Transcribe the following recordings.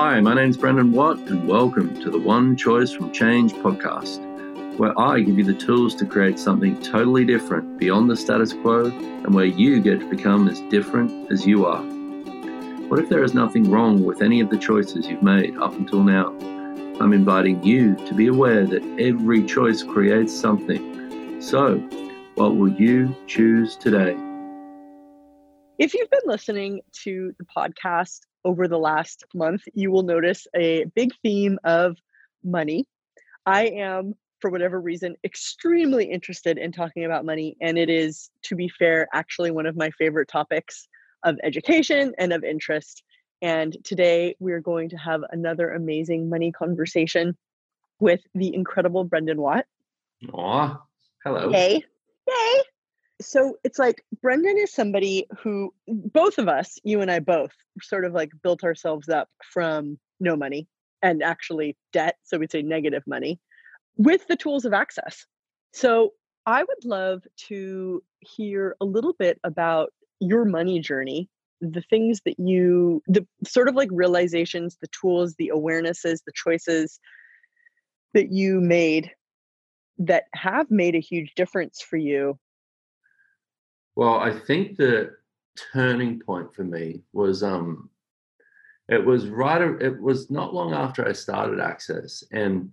Hi, my name's Brendan Watt, and welcome to the One Choice from Change podcast, where I give you the tools to create something totally different beyond the status quo and where you get to become as different as you are. What if there is nothing wrong with any of the choices you've made up until now? I'm inviting you to be aware that every choice creates something. So, what will you choose today? If you've been listening to the podcast over the last month, you will notice a big theme of money. I am, for whatever reason, extremely interested in talking about money. And it is, to be fair, actually one of my favorite topics of education and of interest. And today we're going to have another amazing money conversation with the incredible Brendan Watt. Aw, hello. Hey. Yay so it's like Brendan is somebody who both of us, you and I both, sort of like built ourselves up from no money and actually debt, so we'd say negative money, with the tools of access. So I would love to hear a little bit about your money journey, the things that you, the sort of like realizations, the tools, the awarenesses, the choices that you made that have made a huge difference for you well, I think the turning point for me was um it was right it was not long after I started Access and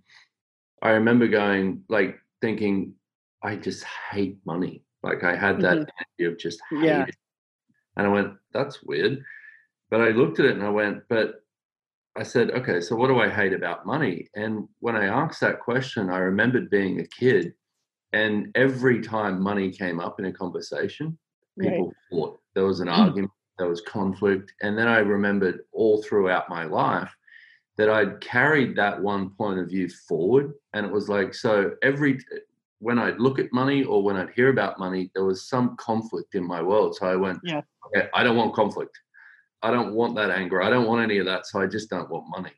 I remember going like thinking I just hate money. Like I had that mm-hmm. energy of just hate yeah. it. And I went, that's weird. But I looked at it and I went, but I said, okay, so what do I hate about money? And when I asked that question, I remembered being a kid and every time money came up in a conversation, people right. fought. There was an mm. argument, there was conflict. And then I remembered all throughout my life that I'd carried that one point of view forward. And it was like, so every, when I'd look at money or when I'd hear about money, there was some conflict in my world. So I went, yeah. okay, I don't want conflict. I don't want that anger. I don't want any of that. So I just don't want money.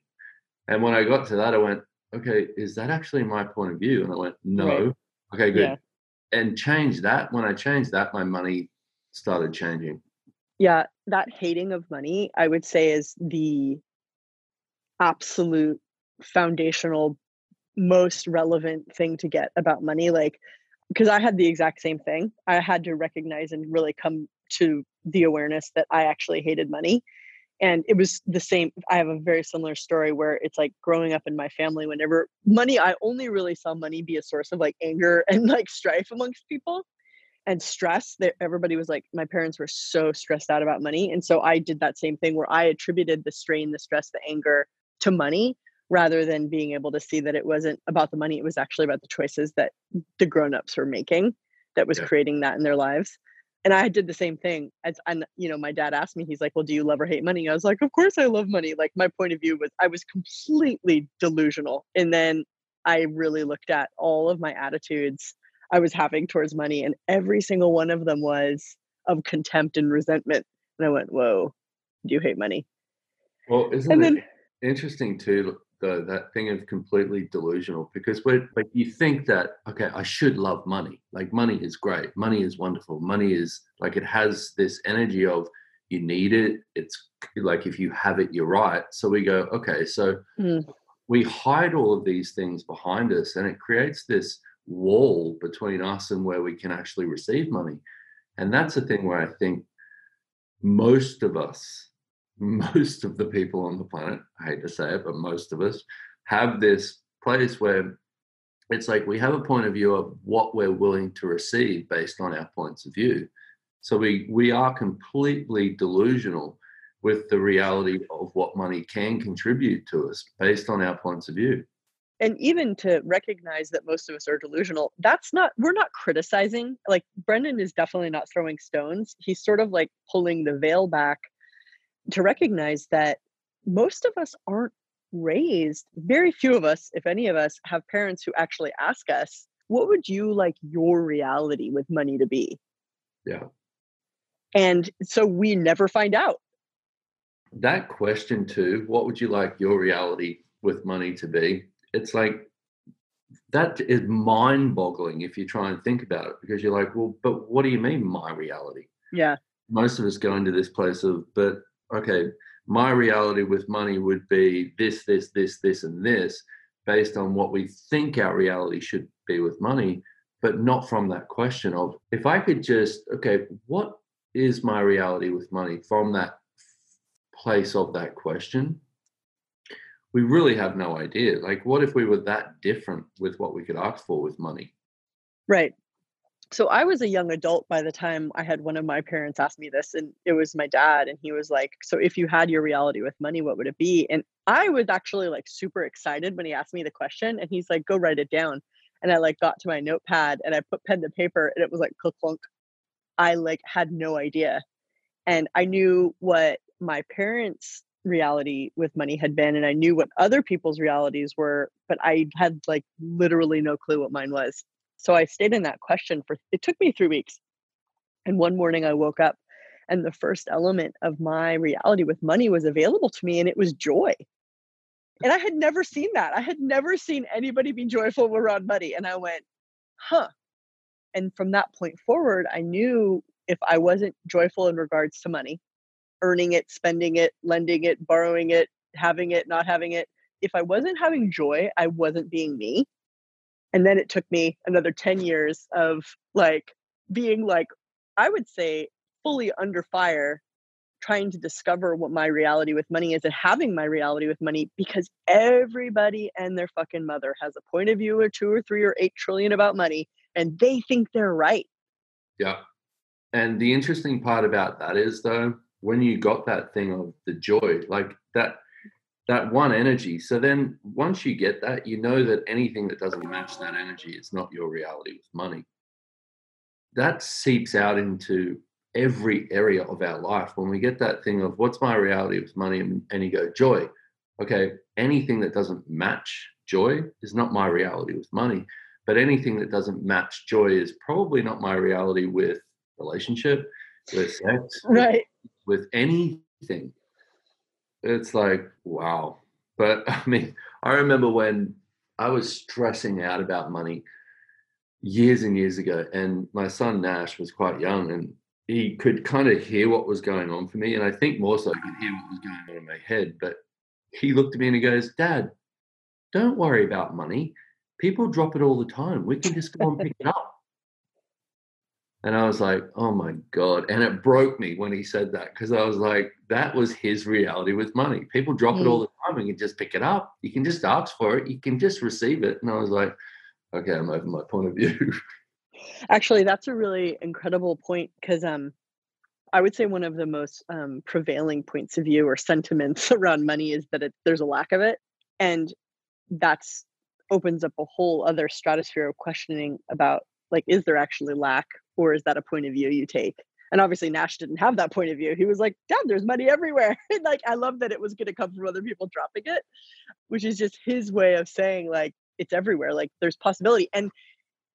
And when I got to that, I went, okay, is that actually my point of view? And I went, no. Right. Okay, good. Yeah. And change that. When I changed that, my money started changing. Yeah, that hating of money, I would say, is the absolute foundational, most relevant thing to get about money. Like, because I had the exact same thing. I had to recognize and really come to the awareness that I actually hated money and it was the same i have a very similar story where it's like growing up in my family whenever money i only really saw money be a source of like anger and like strife amongst people and stress that everybody was like my parents were so stressed out about money and so i did that same thing where i attributed the strain the stress the anger to money rather than being able to see that it wasn't about the money it was actually about the choices that the grown-ups were making that was yeah. creating that in their lives and I did the same thing. As, and you know, my dad asked me, he's like, "Well, do you love or hate money?" I was like, "Of course, I love money." Like my point of view was, I was completely delusional, and then I really looked at all of my attitudes I was having towards money, and every single one of them was of contempt and resentment. And I went, "Whoa, do you hate money?" Well, isn't and it then, interesting too? The that thing of completely delusional because we're like you think that okay i should love money. Like money is great. Money is wonderful. Money is like it has this energy of you need it. It's like if you have it you're right. So we go okay so mm. we hide all of these things behind us and it creates this wall between us and where we can actually receive money. And that's the thing where i think most of us most of the people on the planet, I hate to say it, but most of us have this place where it's like we have a point of view of what we're willing to receive based on our points of view. So we we are completely delusional with the reality of what money can contribute to us based on our points of view. And even to recognize that most of us are delusional, that's not, we're not criticizing. Like Brendan is definitely not throwing stones. He's sort of like pulling the veil back to recognize that most of us aren't raised, very few of us, if any of us, have parents who actually ask us, what would you like your reality with money to be? Yeah. And so we never find out. That question, too, what would you like your reality with money to be? It's like that is mind boggling if you try and think about it because you're like, well, but what do you mean, my reality? Yeah. Most of us go into this place of, but okay, my reality with money would be this, this, this, this, and this, based on what we think our reality should be with money, but not from that question of if I could just, okay, what is my reality with money from that place of that question? We really have no idea. Like, what if we were that different with what we could ask for with money? Right so I was a young adult by the time I had one of my parents ask me this, and it was my dad, and he was like, "So if you had your reality with money, what would it be?" And I was actually like super excited when he asked me the question, and he's like, "Go write it down." And I like got to my notepad and I put pen to paper, and it was like clunk. I like had no idea, and I knew what my parents' reality with money had been, and I knew what other people's realities were, but I had like literally no clue what mine was. So I stayed in that question for it took me 3 weeks. And one morning I woke up and the first element of my reality with money was available to me and it was joy. And I had never seen that. I had never seen anybody be joyful around money and I went, "Huh." And from that point forward, I knew if I wasn't joyful in regards to money, earning it, spending it, lending it, borrowing it, having it, not having it, if I wasn't having joy, I wasn't being me and then it took me another 10 years of like being like i would say fully under fire trying to discover what my reality with money is and having my reality with money because everybody and their fucking mother has a point of view or two or three or eight trillion about money and they think they're right. Yeah. And the interesting part about that is though when you got that thing of the joy like that that one energy. So then once you get that, you know that anything that doesn't match that energy is not your reality with money. That seeps out into every area of our life. When we get that thing of what's my reality with money, and, and you go, joy. Okay, anything that doesn't match joy is not my reality with money. But anything that doesn't match joy is probably not my reality with relationship, with sex, right? With, with anything it's like wow. But i mean i remember when i was stressing out about money years and years ago and my son nash was quite young and he could kind of hear what was going on for me and i think more so he could hear what was going on in my head but he looked at me and he goes dad don't worry about money. People drop it all the time. We can just go and pick it up and I was like, oh my God. And it broke me when he said that because I was like, that was his reality with money. People drop mm. it all the time and you just pick it up. You can just ask for it. You can just receive it. And I was like, okay, I'm over my point of view. Actually, that's a really incredible point because um, I would say one of the most um, prevailing points of view or sentiments around money is that it, there's a lack of it. And that's opens up a whole other stratosphere of questioning about like, is there actually lack or is that a point of view you take? And obviously Nash didn't have that point of view. He was like, "Damn, there's money everywhere." like I love that it was going to come from other people dropping it, which is just his way of saying like it's everywhere. Like there's possibility. And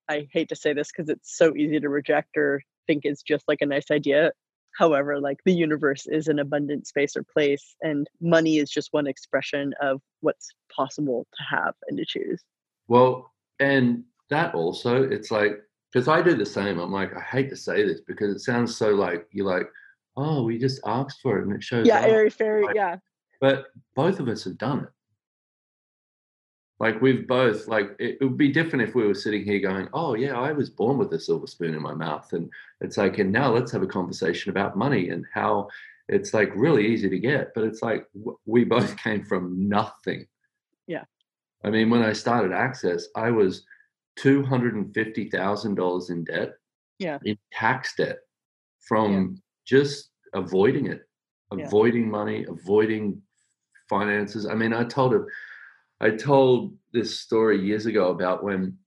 I hate to say this because it's so easy to reject or think it's just like a nice idea. However, like the universe is an abundant space or place, and money is just one expression of what's possible to have and to choose. Well, and that also, it's like because I do the same. I'm like, I hate to say this because it sounds so like you're like, oh, we just asked for it and it shows. Yeah, airy fairy. Like, yeah. But both of us have done it. Like we've both like it, it, would be different if we were sitting here going, oh yeah, I was born with a silver spoon in my mouth, and it's like, and now let's have a conversation about money and how it's like really easy to get, but it's like we both came from nothing. Yeah. I mean, when I started Access, I was two hundred and fifty thousand dollars in debt. Yeah. In tax debt from yeah. just avoiding it, avoiding yeah. money, avoiding finances. I mean, I told him, I told this story years ago about when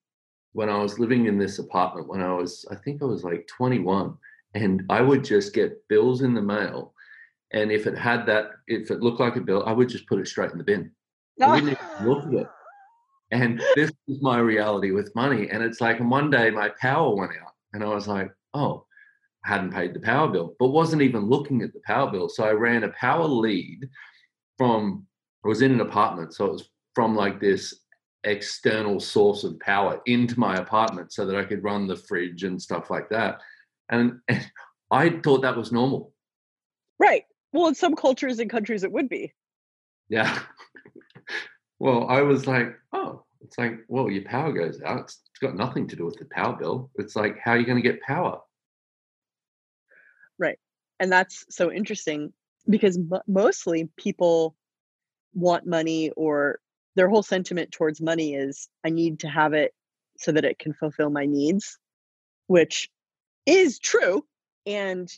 when I was living in this apartment when I was, I think I was like 21, and I would just get bills in the mail. And if it had that, if it looked like a bill, I would just put it straight in the bin. I wouldn't even look at it. And this is my reality with money. And it's like, and one day my power went out, and I was like, oh, I hadn't paid the power bill, but wasn't even looking at the power bill. So I ran a power lead from, I was in an apartment. So it was from like this external source of power into my apartment so that I could run the fridge and stuff like that. And, and I thought that was normal. Right. Well, in some cultures and countries, it would be. Yeah. Well, I was like, oh, it's like, well, your power goes out. It's got nothing to do with the power bill. It's like, how are you going to get power? Right. And that's so interesting because m- mostly people want money or their whole sentiment towards money is I need to have it so that it can fulfill my needs, which is true. And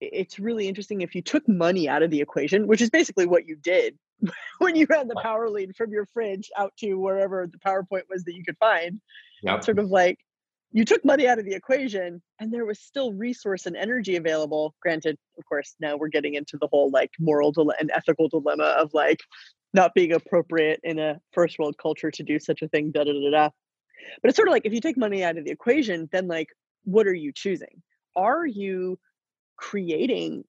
it's really interesting if you took money out of the equation, which is basically what you did when you ran the power lead from your fridge out to wherever the PowerPoint was that you could find. Yep. Sort of like you took money out of the equation and there was still resource and energy available. Granted, of course, now we're getting into the whole like moral dile- and ethical dilemma of like not being appropriate in a first world culture to do such a thing, da da da da. But it's sort of like if you take money out of the equation, then like, what are you choosing? Are you creating,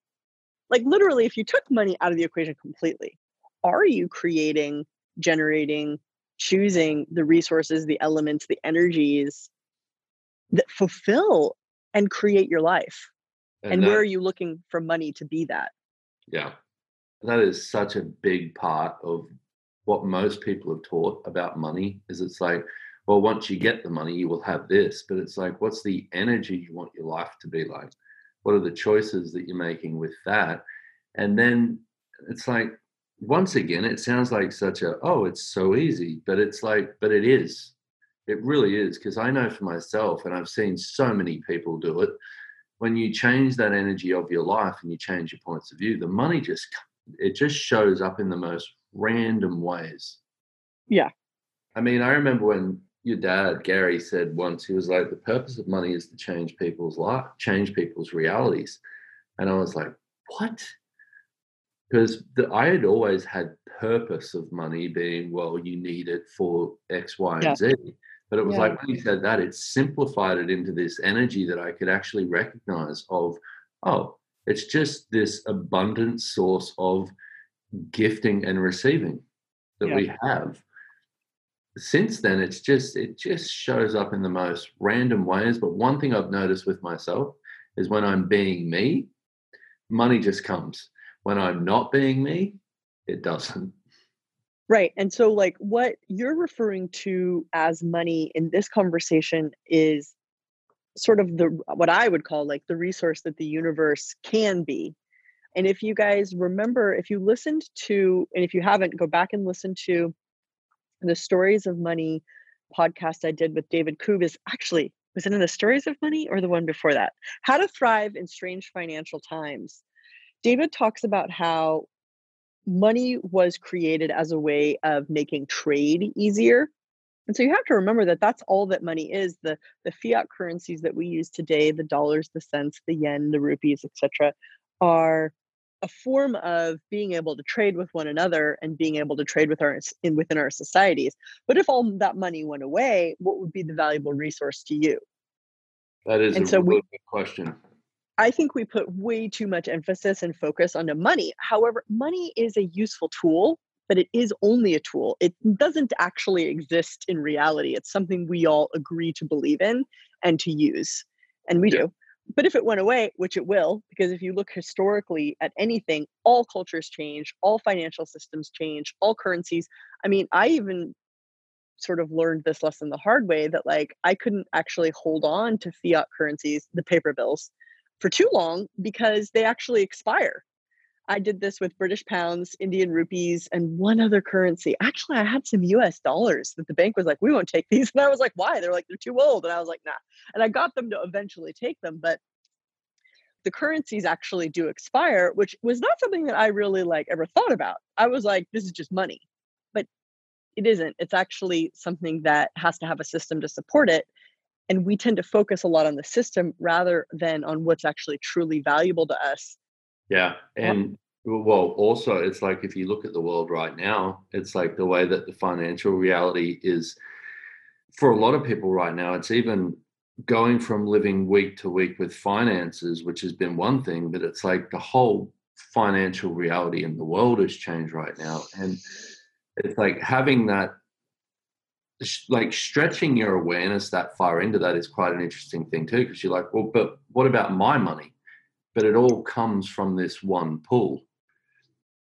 like, literally, if you took money out of the equation completely, are you creating, generating, choosing the resources, the elements, the energies that fulfill and create your life? And, and that, where are you looking for money to be that? Yeah. That is such a big part of what most people have taught about money is it's like well, once you get the money, you will have this. But it's like, what's the energy you want your life to be like? What are the choices that you're making with that? And then it's like, once again, it sounds like such a, oh, it's so easy, but it's like, but it is. It really is. Because I know for myself, and I've seen so many people do it, when you change that energy of your life and you change your points of view, the money just, it just shows up in the most random ways. Yeah. I mean, I remember when your dad Gary said once he was like the purpose of money is to change people's life, change people's realities, and I was like, what? Because I had always had purpose of money being well, you need it for X, Y, and. Z. But it was yeah. like when he said that, it simplified it into this energy that I could actually recognize of, oh, it's just this abundant source of gifting and receiving that yeah. we have since then it's just it just shows up in the most random ways but one thing i've noticed with myself is when i'm being me money just comes when i'm not being me it doesn't right and so like what you're referring to as money in this conversation is sort of the what i would call like the resource that the universe can be and if you guys remember if you listened to and if you haven't go back and listen to the Stories of Money podcast I did with David Koob is actually, was it in the Stories of Money or the one before that? How to Thrive in Strange Financial Times. David talks about how money was created as a way of making trade easier. And so you have to remember that that's all that money is. The, the fiat currencies that we use today, the dollars, the cents, the yen, the rupees, etc., are a form of being able to trade with one another and being able to trade with our in within our societies. But if all that money went away, what would be the valuable resource to you? That is and a so really we, good question. I think we put way too much emphasis and focus onto money. However, money is a useful tool, but it is only a tool. It doesn't actually exist in reality. It's something we all agree to believe in and to use. And we yeah. do. But if it went away, which it will, because if you look historically at anything, all cultures change, all financial systems change, all currencies. I mean, I even sort of learned this lesson the hard way that like I couldn't actually hold on to fiat currencies, the paper bills, for too long because they actually expire. I did this with British pounds, Indian rupees, and one other currency. Actually, I had some US dollars that the bank was like, we won't take these. And I was like, why? They're like, they're too old. And I was like, nah. And I got them to eventually take them. But the currencies actually do expire, which was not something that I really like ever thought about. I was like, this is just money. But it isn't. It's actually something that has to have a system to support it. And we tend to focus a lot on the system rather than on what's actually truly valuable to us yeah. And well, also, it's like if you look at the world right now, it's like the way that the financial reality is for a lot of people right now, it's even going from living week to week with finances, which has been one thing, but it's like the whole financial reality in the world has changed right now. And it's like having that, like stretching your awareness that far into that is quite an interesting thing too, because you're like, well, but what about my money? but it all comes from this one pool.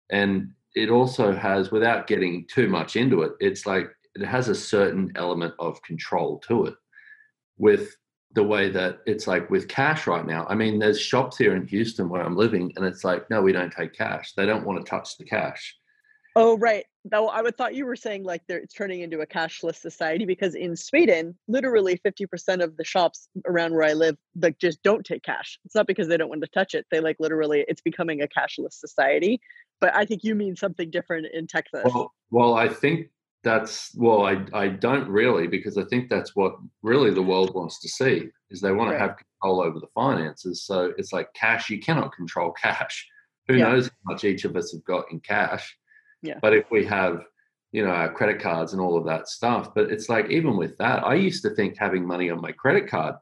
and it also has without getting too much into it it's like it has a certain element of control to it with the way that it's like with cash right now. I mean, there's shops here in Houston where I'm living, and it's like, no, we don't take cash. They don't want to touch the cash. Oh, right. Though I would thought you were saying like they're turning into a cashless society because in Sweden, literally 50% of the shops around where I live like just don't take cash. It's not because they don't want to touch it. They like literally it's becoming a cashless society. But I think you mean something different in Texas. Well, well, I think that's well I, I don't really because i think that's what really the world wants to see is they want right. to have control over the finances so it's like cash you cannot control cash who yeah. knows how much each of us have got in cash yeah but if we have you know our credit cards and all of that stuff but it's like even with that i used to think having money on my credit card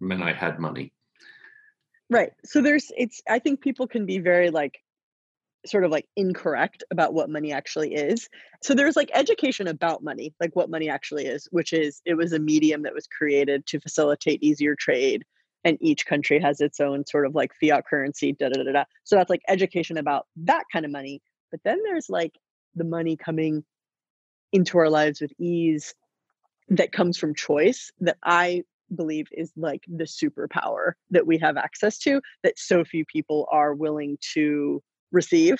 meant i had money right so there's it's i think people can be very like sort of like incorrect about what money actually is. So there's like education about money, like what money actually is, which is it was a medium that was created to facilitate easier trade. And each country has its own sort of like fiat currency, da da da da. So that's like education about that kind of money. But then there's like the money coming into our lives with ease that comes from choice that I believe is like the superpower that we have access to that so few people are willing to receive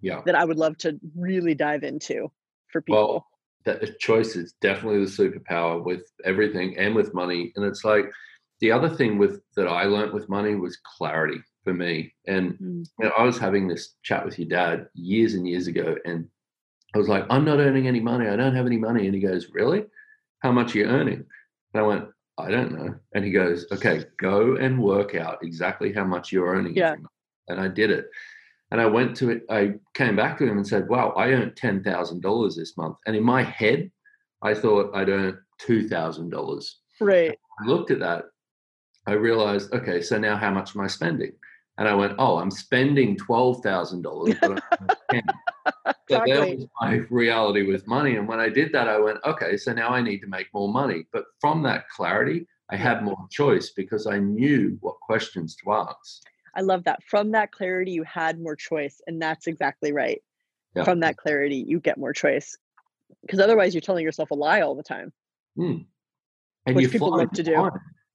yeah. that i would love to really dive into for people. well that choice is definitely the superpower with everything and with money and it's like the other thing with that i learned with money was clarity for me and mm. you know, i was having this chat with your dad years and years ago and i was like i'm not earning any money i don't have any money and he goes really how much are you earning and i went i don't know and he goes okay go and work out exactly how much you're earning yeah. and i did it and I went to it, I came back to him and said, Wow, I earned $10,000 this month. And in my head, I thought I'd earned $2,000. Right. I looked at that. I realized, okay, so now how much am I spending? And I went, oh, I'm spending $12,000. exactly. So that was my reality with money. And when I did that, I went, okay, so now I need to make more money. But from that clarity, I had more choice because I knew what questions to ask. I love that. From that clarity, you had more choice. And that's exactly right. Yeah. From that clarity, you get more choice. Because otherwise, you're telling yourself a lie all the time. Mm. And which people love to do.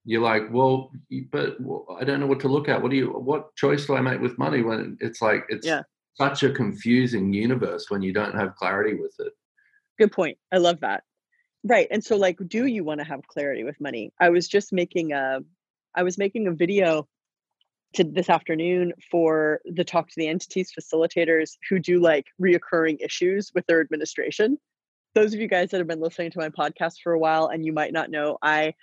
You're like, well, but I don't know what to look at. What do you? What choice do I make with money when it's like it's yeah. such a confusing universe when you don't have clarity with it. Good point. I love that. Right. And so, like, do you want to have clarity with money? I was just making a, I was making a video to this afternoon for the talk to the entities facilitators who do like reoccurring issues with their administration. Those of you guys that have been listening to my podcast for a while and you might not know, I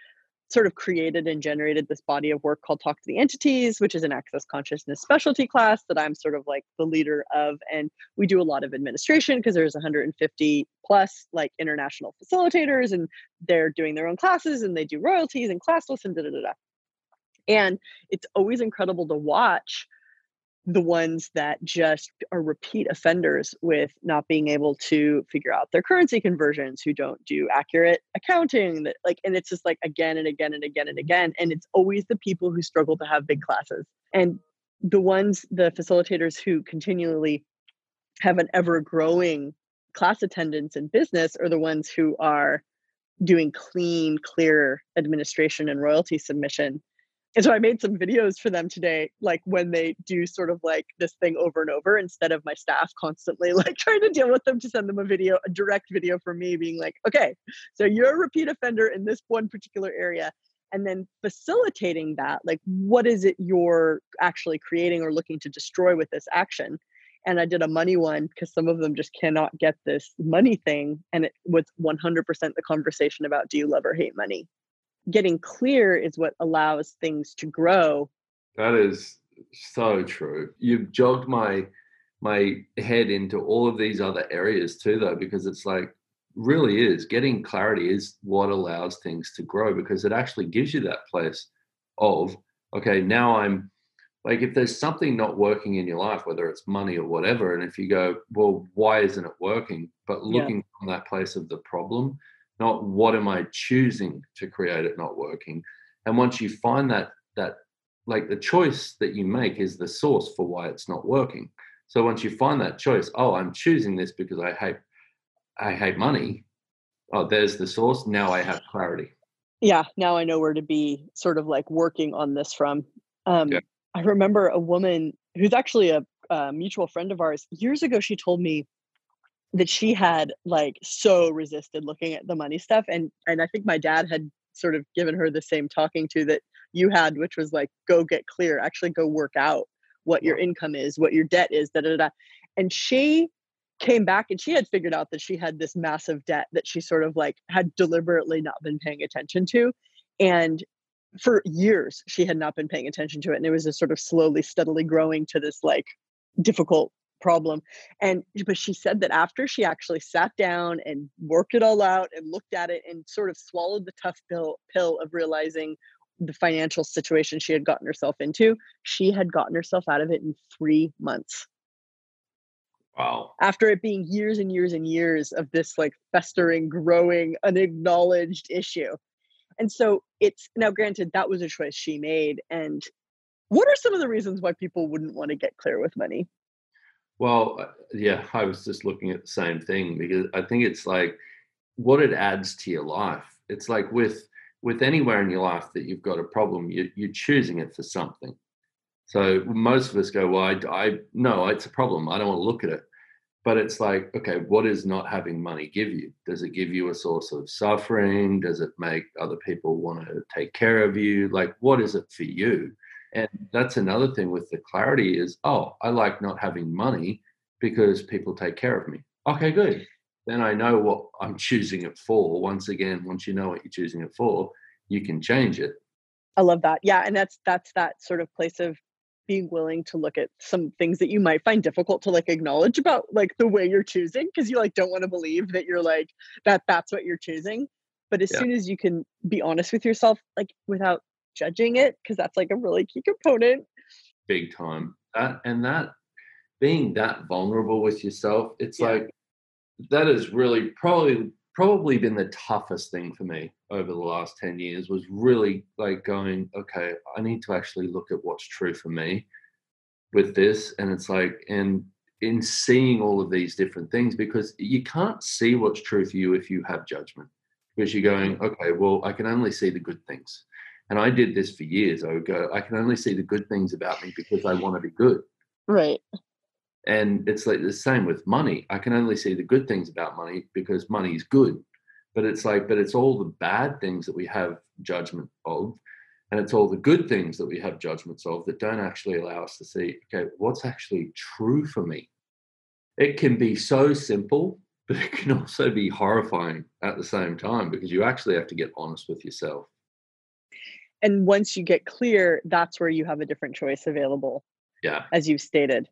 sort of created and generated this body of work called Talk to the Entities, which is an access consciousness specialty class that I'm sort of like the leader of. And we do a lot of administration because there's 150 plus like international facilitators and they're doing their own classes and they do royalties and class lists and da da da. da. And it's always incredible to watch the ones that just are repeat offenders with not being able to figure out their currency conversions who don't do accurate accounting that like and it's just like again and again and again and mm-hmm. again and it's always the people who struggle to have big classes. And the ones the facilitators who continually have an ever growing class attendance in business are the ones who are doing clean clear administration and royalty submission and so I made some videos for them today, like when they do sort of like this thing over and over, instead of my staff constantly like trying to deal with them to send them a video, a direct video from me being like, okay, so you're a repeat offender in this one particular area. And then facilitating that, like, what is it you're actually creating or looking to destroy with this action? And I did a money one because some of them just cannot get this money thing. And it was 100% the conversation about do you love or hate money? Getting clear is what allows things to grow. That is so true. You've jogged my my head into all of these other areas too though because it's like really is getting clarity is what allows things to grow because it actually gives you that place of okay now i'm like if there's something not working in your life whether it's money or whatever and if you go well why isn't it working but looking yeah. from that place of the problem not what am I choosing to create it not working. And once you find that that like the choice that you make is the source for why it's not working. So once you find that choice, oh, I'm choosing this because I hate I hate money. Oh, there's the source. Now I have clarity. Yeah, now I know where to be sort of like working on this from. Um, yeah. I remember a woman who's actually a, a mutual friend of ours years ago. She told me that she had like so resisted looking at the money stuff, and and I think my dad had sort of given her the same talking to that you had, which was like, go get clear, actually go work out what your income is, what your debt is, da da da. And she came back and she had figured out that she had this massive debt that she sort of like had deliberately not been paying attention to. And for years, she had not been paying attention to it. And it was just sort of slowly, steadily growing to this like difficult problem. And but she said that after she actually sat down and worked it all out and looked at it and sort of swallowed the tough pill pill of realizing the financial situation she had gotten herself into, she had gotten herself out of it in three months. Wow. After it being years and years and years of this like festering, growing, unacknowledged issue. And so it's now granted that was a choice she made. And what are some of the reasons why people wouldn't want to get clear with money? Well, uh, yeah, I was just looking at the same thing because I think it's like what it adds to your life. It's like with with anywhere in your life that you've got a problem, you, you're choosing it for something. So most of us go, well, I, I no, it's a problem. I don't want to look at it. But it's like, okay, what does not having money give you? Does it give you a source of suffering? Does it make other people want to take care of you? Like, what is it for you? And that's another thing with the clarity is, oh, I like not having money because people take care of me. Okay, good then I know what I'm choosing it for. Once again, once you know what you're choosing it for, you can change it. I love that. Yeah, and that's that's that sort of place of being willing to look at some things that you might find difficult to like acknowledge about like the way you're choosing because you like don't want to believe that you're like that that's what you're choosing. But as yeah. soon as you can be honest with yourself like without judging it because that's like a really key component. Big time. That and that being that vulnerable with yourself, it's yeah. like that has really probably probably been the toughest thing for me over the last 10 years was really like going okay i need to actually look at what's true for me with this and it's like and in seeing all of these different things because you can't see what's true for you if you have judgment because you're going okay well i can only see the good things and i did this for years i would go i can only see the good things about me because i want to be good right and it's like the same with money. I can only see the good things about money because money is good. But it's like, but it's all the bad things that we have judgment of. And it's all the good things that we have judgments of that don't actually allow us to see, okay, what's actually true for me? It can be so simple, but it can also be horrifying at the same time because you actually have to get honest with yourself. And once you get clear, that's where you have a different choice available. Yeah. As you've stated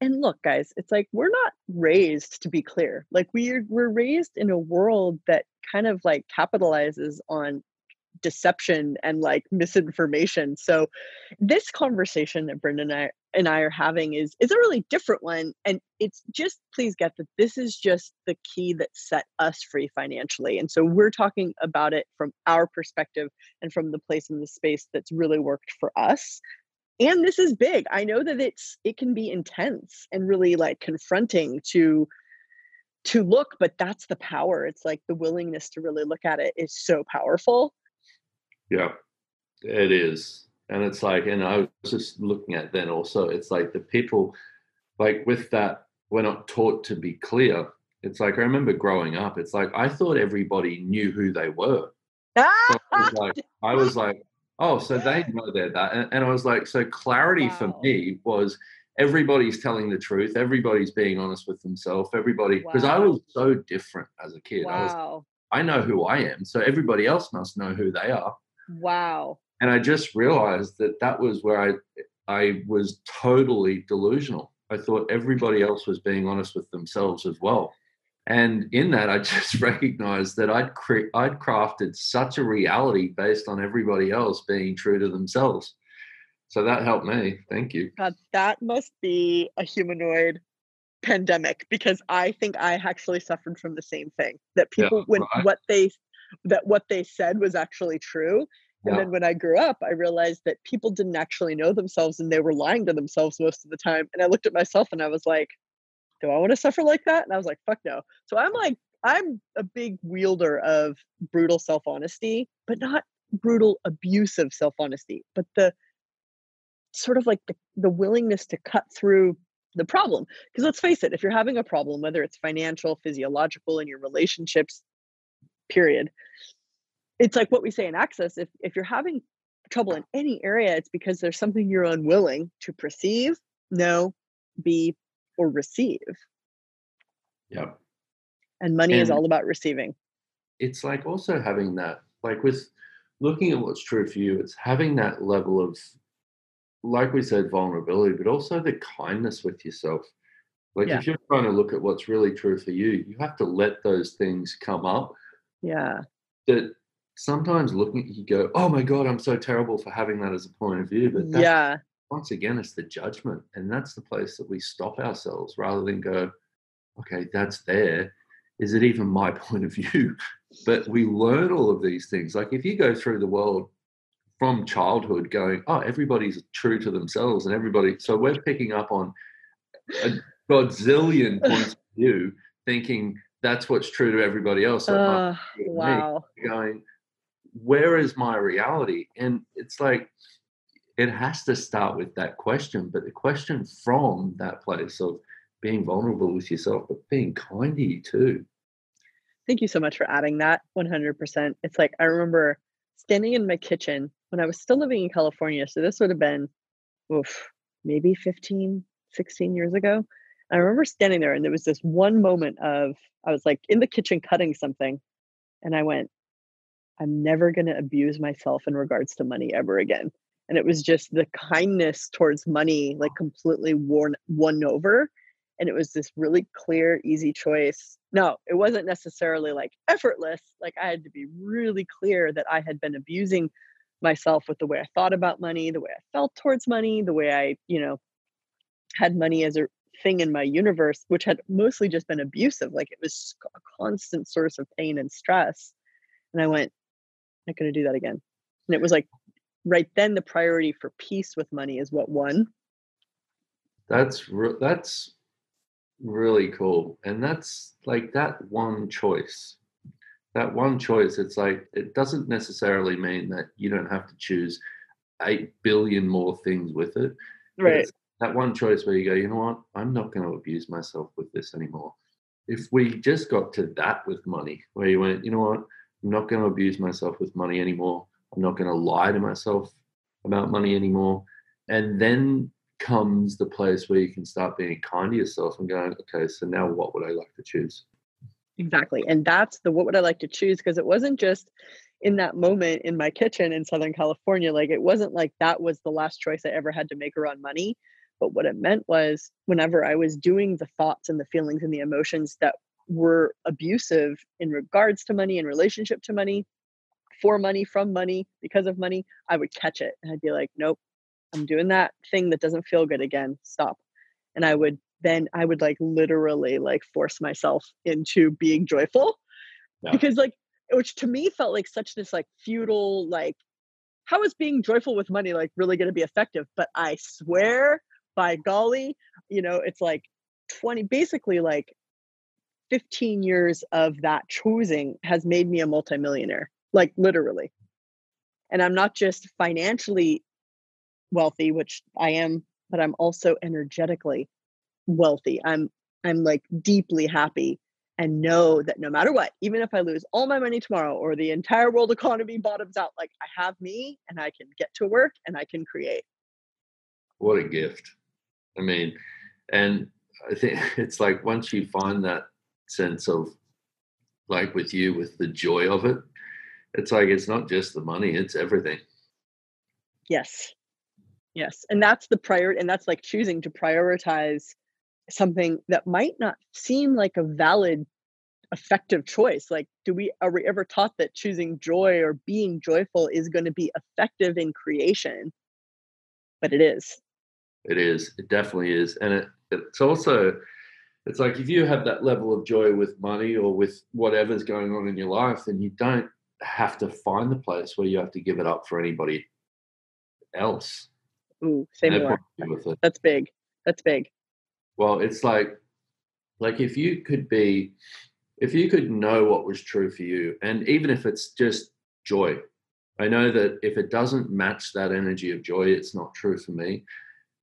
and look guys it's like we're not raised to be clear like we're we're raised in a world that kind of like capitalizes on deception and like misinformation so this conversation that brendan and I, and I are having is is a really different one and it's just please get that this is just the key that set us free financially and so we're talking about it from our perspective and from the place in the space that's really worked for us and this is big. I know that it's it can be intense and really like confronting to to look but that's the power. It's like the willingness to really look at it is so powerful. Yeah it is and it's like and i was just looking at then also it's like the people like with that we're not taught to be clear it's like i remember growing up it's like i thought everybody knew who they were so I was like i was like oh, so they know they're that. And, and I was like, so clarity wow. for me was everybody's telling the truth, everybody's being honest with themselves, everybody, because wow. I was so different as a kid. Wow. I was, I know who I am, so everybody else must know who they are. Wow. And I just realized that that was where I, I was totally delusional. I thought everybody else was being honest with themselves as well. And in that, I just recognized that I'd cre- I'd crafted such a reality based on everybody else being true to themselves. So that helped me. Thank you. God, that must be a humanoid pandemic because I think I actually suffered from the same thing. That people, yeah, when right. what they that what they said was actually true, And then when I grew up, I realized that people didn't actually know themselves and they were lying to themselves most of the time. And I looked at myself and I was like, do I want to suffer like that? And I was like, fuck no. So I'm like, I'm a big wielder of brutal self honesty, but not brutal abusive self honesty, but the sort of like the, the willingness to cut through the problem. Because let's face it, if you're having a problem, whether it's financial, physiological, in your relationships, period, it's like what we say in access. If if you're having trouble in any area, it's because there's something you're unwilling to perceive, know, be, or receive. Yep. And money And- is all about receiving. it's like also having that like with looking at what's true for you it's having that level of like we said vulnerability but also the kindness with yourself like Yeah. if you're trying to look at what's really true for you you have to let those things come up Yeah. that sometimes looking you go oh my god i'm so terrible for having that as a point of view but Yeah. once again it's the judgment and that's the place that we stop ourselves rather than go okay that's there is it even my point of view but we learn all of these things like if you go through the world from childhood going oh everybody's true to themselves and everybody so we're picking up on a godzillion points of view thinking that's what's true to everybody else so Uh, me wow. going, where is my reality? And it's like, it has to start with that question, but the question from that place of being vulnerable with yourself, but being kind to you too. Thank you so much for adding that 100%. It's like I remember standing in my kitchen when I was still living in California. So this would have been, oof, maybe 15, 16 years ago. I remember standing there and there was this one moment of, I was like in the kitchen cutting something. And I went, I'm never going to abuse myself in regards to money ever again. And it was just the kindness towards money, like completely worn, won over and it was this really clear easy choice. No it wasn't necessarily like effortless like i had to be really clear that i had been abusing myself with the way i thought about money the way i felt towards money the way i you know had money as a thing in my universe which had mostly just been abusive like it was a constant source of pain and stress. And i went not going to do that again and it was like right then the priority for peace with money is what won That's re- that's really cool, and that's like that one choice. That one choice. It's like it doesn't necessarily mean that you don't have to choose eight billion more things with it. right that one choice where you go, you know what? I'm not going to abuse myself with this anymore. If we just got to that with money, where you went, you know what? I'm not going to abuse myself with money anymore. I'm not going to lie to myself about money anymore. And then comes the place where you can start being kind to yourself and going, okay, so now what would I like to choose? Exactly. And that's the what would I like to choose? Because it wasn't just in that moment in my kitchen in Southern California. Like it wasn't like that was the last choice I ever had to make around money. But what it meant was whenever I was doing the thoughts and the feelings and the emotions that were abusive in regards to money, in relationship to money, for money, from money, because of money, I would catch it and I'd be like, nope, I'm doing that thing that doesn't feel good again. Stop. And I would then I would like literally like force myself into being joyful Yeah. because like which to me felt like such this like futile like how is being joyful with money like really going to be effective but i swear by golly you know it's like 20 basically like 15 years of that choosing has made me a multimillionaire like literally. And i'm not just financially wealthy which i am but i'm also energetically wealthy. I'm i'm like deeply happy and know that no matter what even if i lose all my money tomorrow or the entire world economy bottoms out like i have me and i can get to work and i can create. What a gift. I mean, and I think it's like once you find that sense of, like with you, with the joy of it, it's like it's not just the money, it's everything. Yes. Yes. And that's the prior and that's like choosing to prioritize something that might not seem like a valid effective choice. Like do we are we ever taught that choosing joy or being joyful is going to be effective in creation? But it is. It is. It definitely is. And it, it's also, it's like if you have that level of joy with money or with whatever's going on in your life, then you don't have to find the place where you have to give it up for anybody else. Ooh, say more. point of view with it. That's big. That's big. Well, it's like like if you could be if you could know what was true for you and even if it's just joy. I know that if it doesn't match that energy of joy, it's not true for me.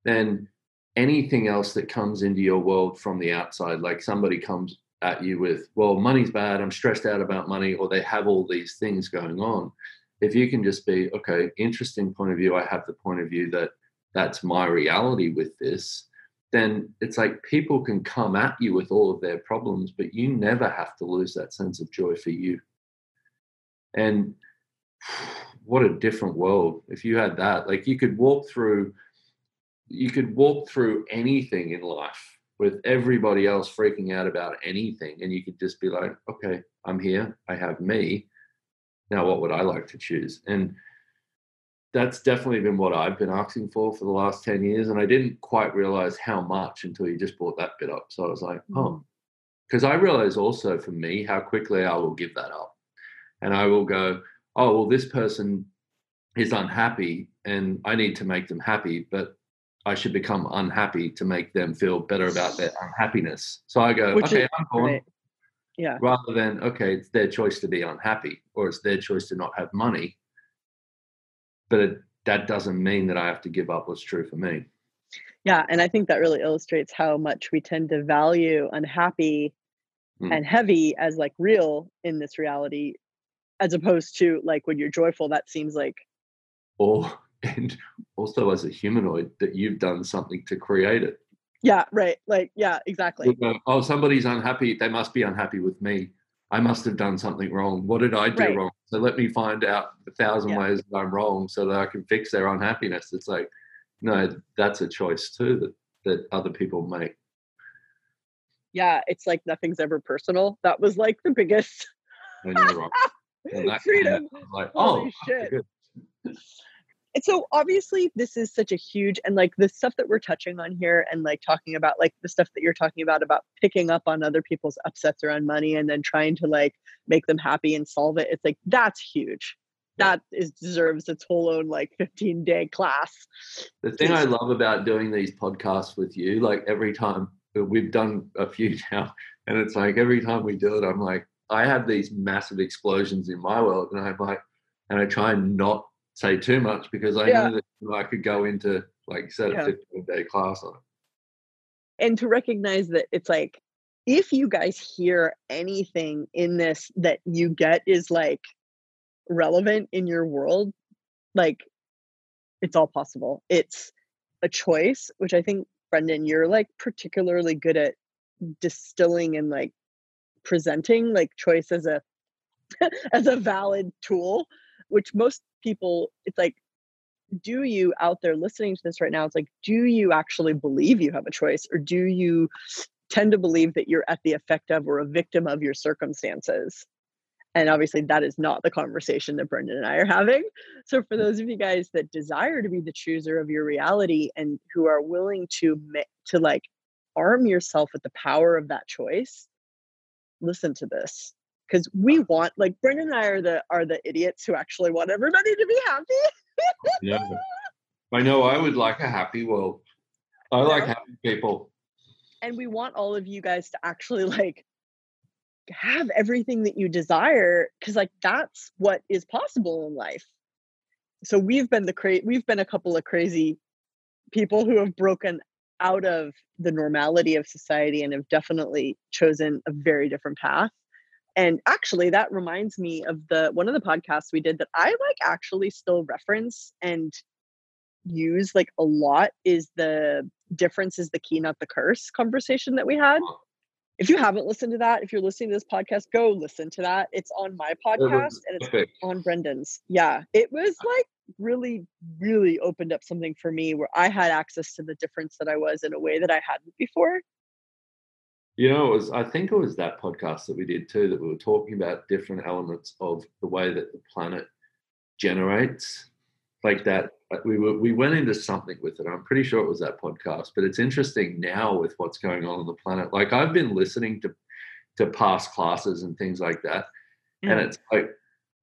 Then anything else that comes into your world from the outside, like somebody comes at you with, well, money's bad, I'm stressed out about money, or they have all these things going on. If you can just be, okay, interesting point of view, I have the point of view that that's my reality with this, then it's like people can come at you with all of their problems, but you never have to lose that sense of joy for you. And what a different world if you had that. Like you could walk through, you could walk through anything in life with everybody else freaking out about anything, and you could just be like, okay, I'm here, I have me. Now, what would I like to choose? And that's definitely been what I've been asking for for the last 10 years. And I didn't quite realize how much until you just brought that bit up. So I was like, mm. oh, because I realize also for me how quickly I will give that up. And I will go, oh, well, this person is unhappy and I need to make them happy, but I should become unhappy to make them feel better about their unhappiness. So I go, Which okay, I'm gone Yeah. rather than okay it's their choice to be unhappy or it's their choice to not have money but it, that doesn't mean that i have to give up what's true for me Yeah. And I think that really illustrates how much we tend to value unhappy Mm. and heavy as like real in this reality, as opposed to like when you're joyful, that seems like, or and also as a humanoid that you've done something to create it yeah, right. Like, yeah, exactly. Um, oh somebody's unhappy they must be unhappy with me i must have done something wrong what did i do Right. wrong so let me find out a thousand Yeah. ways that i'm wrong so that i can fix their unhappiness it's like no that's a choice too that that other people make Yeah. It's like nothing's ever personal. That was like the biggest when you're wrong And that- freedom. I was like, Holy oh, shit. And so obviously this is such a huge and like the stuff that we're touching on here and like talking about like the stuff that you're talking about about picking up on other people's upsets around money and then trying to like make them happy and solve it it's like that's huge. That is deserves its whole own like 15 day class. The thing I love about doing these podcasts with you, like every time uh, we've done a few now, and it's like every time we do it, I'm like, I have these massive explosions in my world, and I'm like, and I try and not say too much because I Yeah. know that I could go into, like you said, Yeah. a 15 day class on it. and to recognize that it's like if you guys hear anything in this that you get is like relevant in your world like it's all possible it's a choice which i think brendan you're like particularly good at distilling and like presenting like choice as a as a valid tool which most people it's like do you out there listening to this right now it's like do you actually believe you have a choice or do you tend to believe that you're at the effect of or a victim of your circumstances? And obviously that is not the conversation that brendan and i are having. So for those of you guys that desire to be the chooser of your reality and who are willing to to like arm yourself with the power of that choice listen to this because we want like brendan and i are the are the idiots who actually want everybody to be happy Yeah. I know I would like a happy world. I like happy people. and we want all of you guys to actually like have everything that you desire because like that's what is possible in life so we've been the cra- we've been a couple of crazy people who have broken out of the normality of society and have definitely chosen a very different path and actually that reminds me of the one of the podcasts we did that i like actually still reference and use like a lot is the difference is the key not the curse conversation that we had. If you haven't listened to that if you're listening to this podcast go listen to that. It's on my podcast and it's epic. on brendan's. Yeah it was like really really opened up something for me where i had access to the difference that i was in a way that i hadn't before You know, it was I think it was that podcast that we did too that we were talking about different elements of the way that the planet generates. Like that, we were we went into something with it. I'm pretty sure it was that podcast, but it's interesting now with what's going on on the planet. Like I've been listening to to past classes and things like that, and Mm. it's like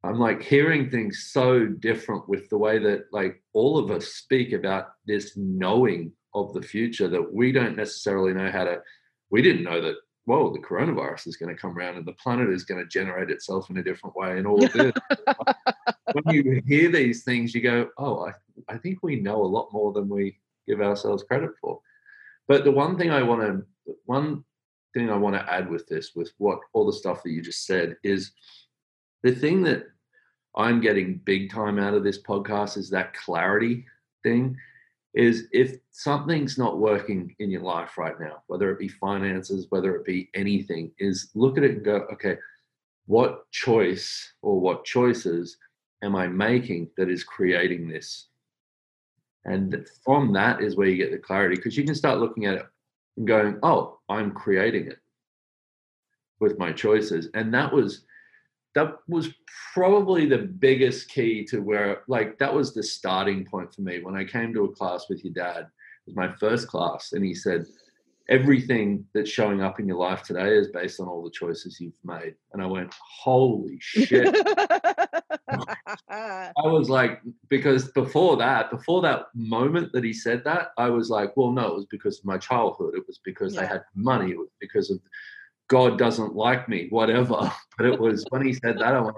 I'm like hearing things so different with the way that like all of us speak about this knowing of the future that we don't necessarily know how to. We didn't know that. Whoa, the coronavirus is going to come around and the planet is going to generate itself in a different way, and all of this. when you hear these things, you go, "Oh, I, I think we know a lot more than we give ourselves credit for." But the one thing I want to, one thing I want to add with this, with what all the stuff that you just said, is the thing that I'm getting big time out of this podcast is that clarity thing. Is if something's not working in your life right now, whether it be finances, whether it be anything, is look at it and go, okay, what choice or what choices am I making that is creating this? And from that is where you get the clarity because you can start looking at it and going, oh, I'm creating it with my choices. And that was that was probably the biggest key to where like that was the starting point for me when I came to a class with your dad. It was my first class and he said, everything that's showing up in your life today is based on all the choices you've made. And I went, holy shit. I was like, because before that, before that moment that he said that, I was like, well, no, it was because of my childhood. It was because yeah. I had money. It was because of God doesn't like me, whatever. But it was when he said that, I went,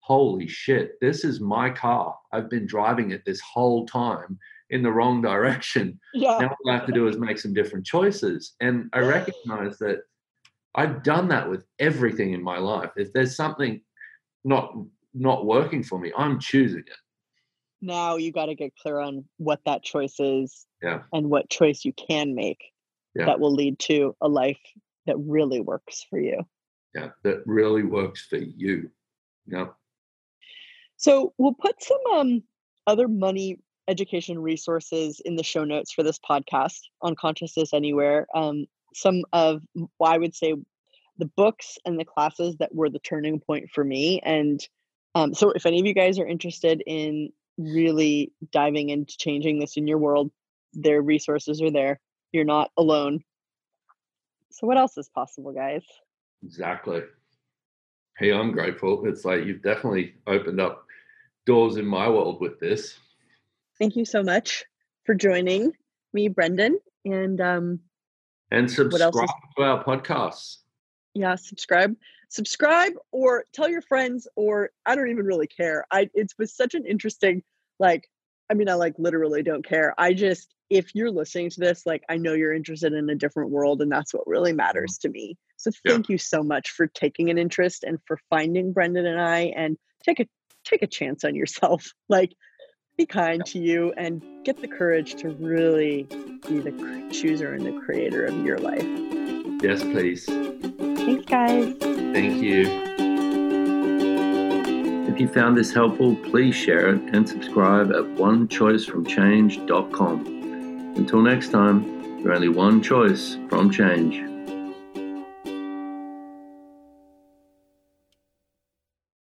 holy shit, this is my car. I've been driving it this whole time in the wrong direction. Yeah. Now all I have to do is make some different choices. And I recognize that I've done that with everything in my life. If there's something not not working for me, I'm choosing it. Now you got to get clear on what that choice is yeah. and what choice you can make yeah. that will lead to a life that really works for you. Yeah, that really works for you. Yeah. So we'll put some um, other money education resources in the show notes for this podcast on Consciousness Anywhere. Um, some of, well, I would say, the books and the classes that were the turning point for me. And um, so, if any of you guys are interested in really diving into changing this in your world, their resources are there. You're not alone. So, what else is possible, guys? Exactly. Hey, I'm grateful. It's like you've definitely opened up doors in my world with this. Thank you so much for joining me, Brendan. And um and subscribe is- to our podcasts. Yeah, subscribe. Subscribe or tell your friends or I don't even really care. I it was such an interesting like I mean I like literally don't care. I just if you're listening to this like I know you're interested in a different world and that's what really matters mm-hmm. to me. So thank yeah. you so much for taking an interest and for finding Brendan and I and take a take a chance on yourself. Like be kind to you and get the courage to really be the chooser and the creator of your life. Yes, please. Thanks, guys. Thank you. If you found this helpful, please share it and subscribe at onechoicefromchange.com. Until next time, you're only one choice from change.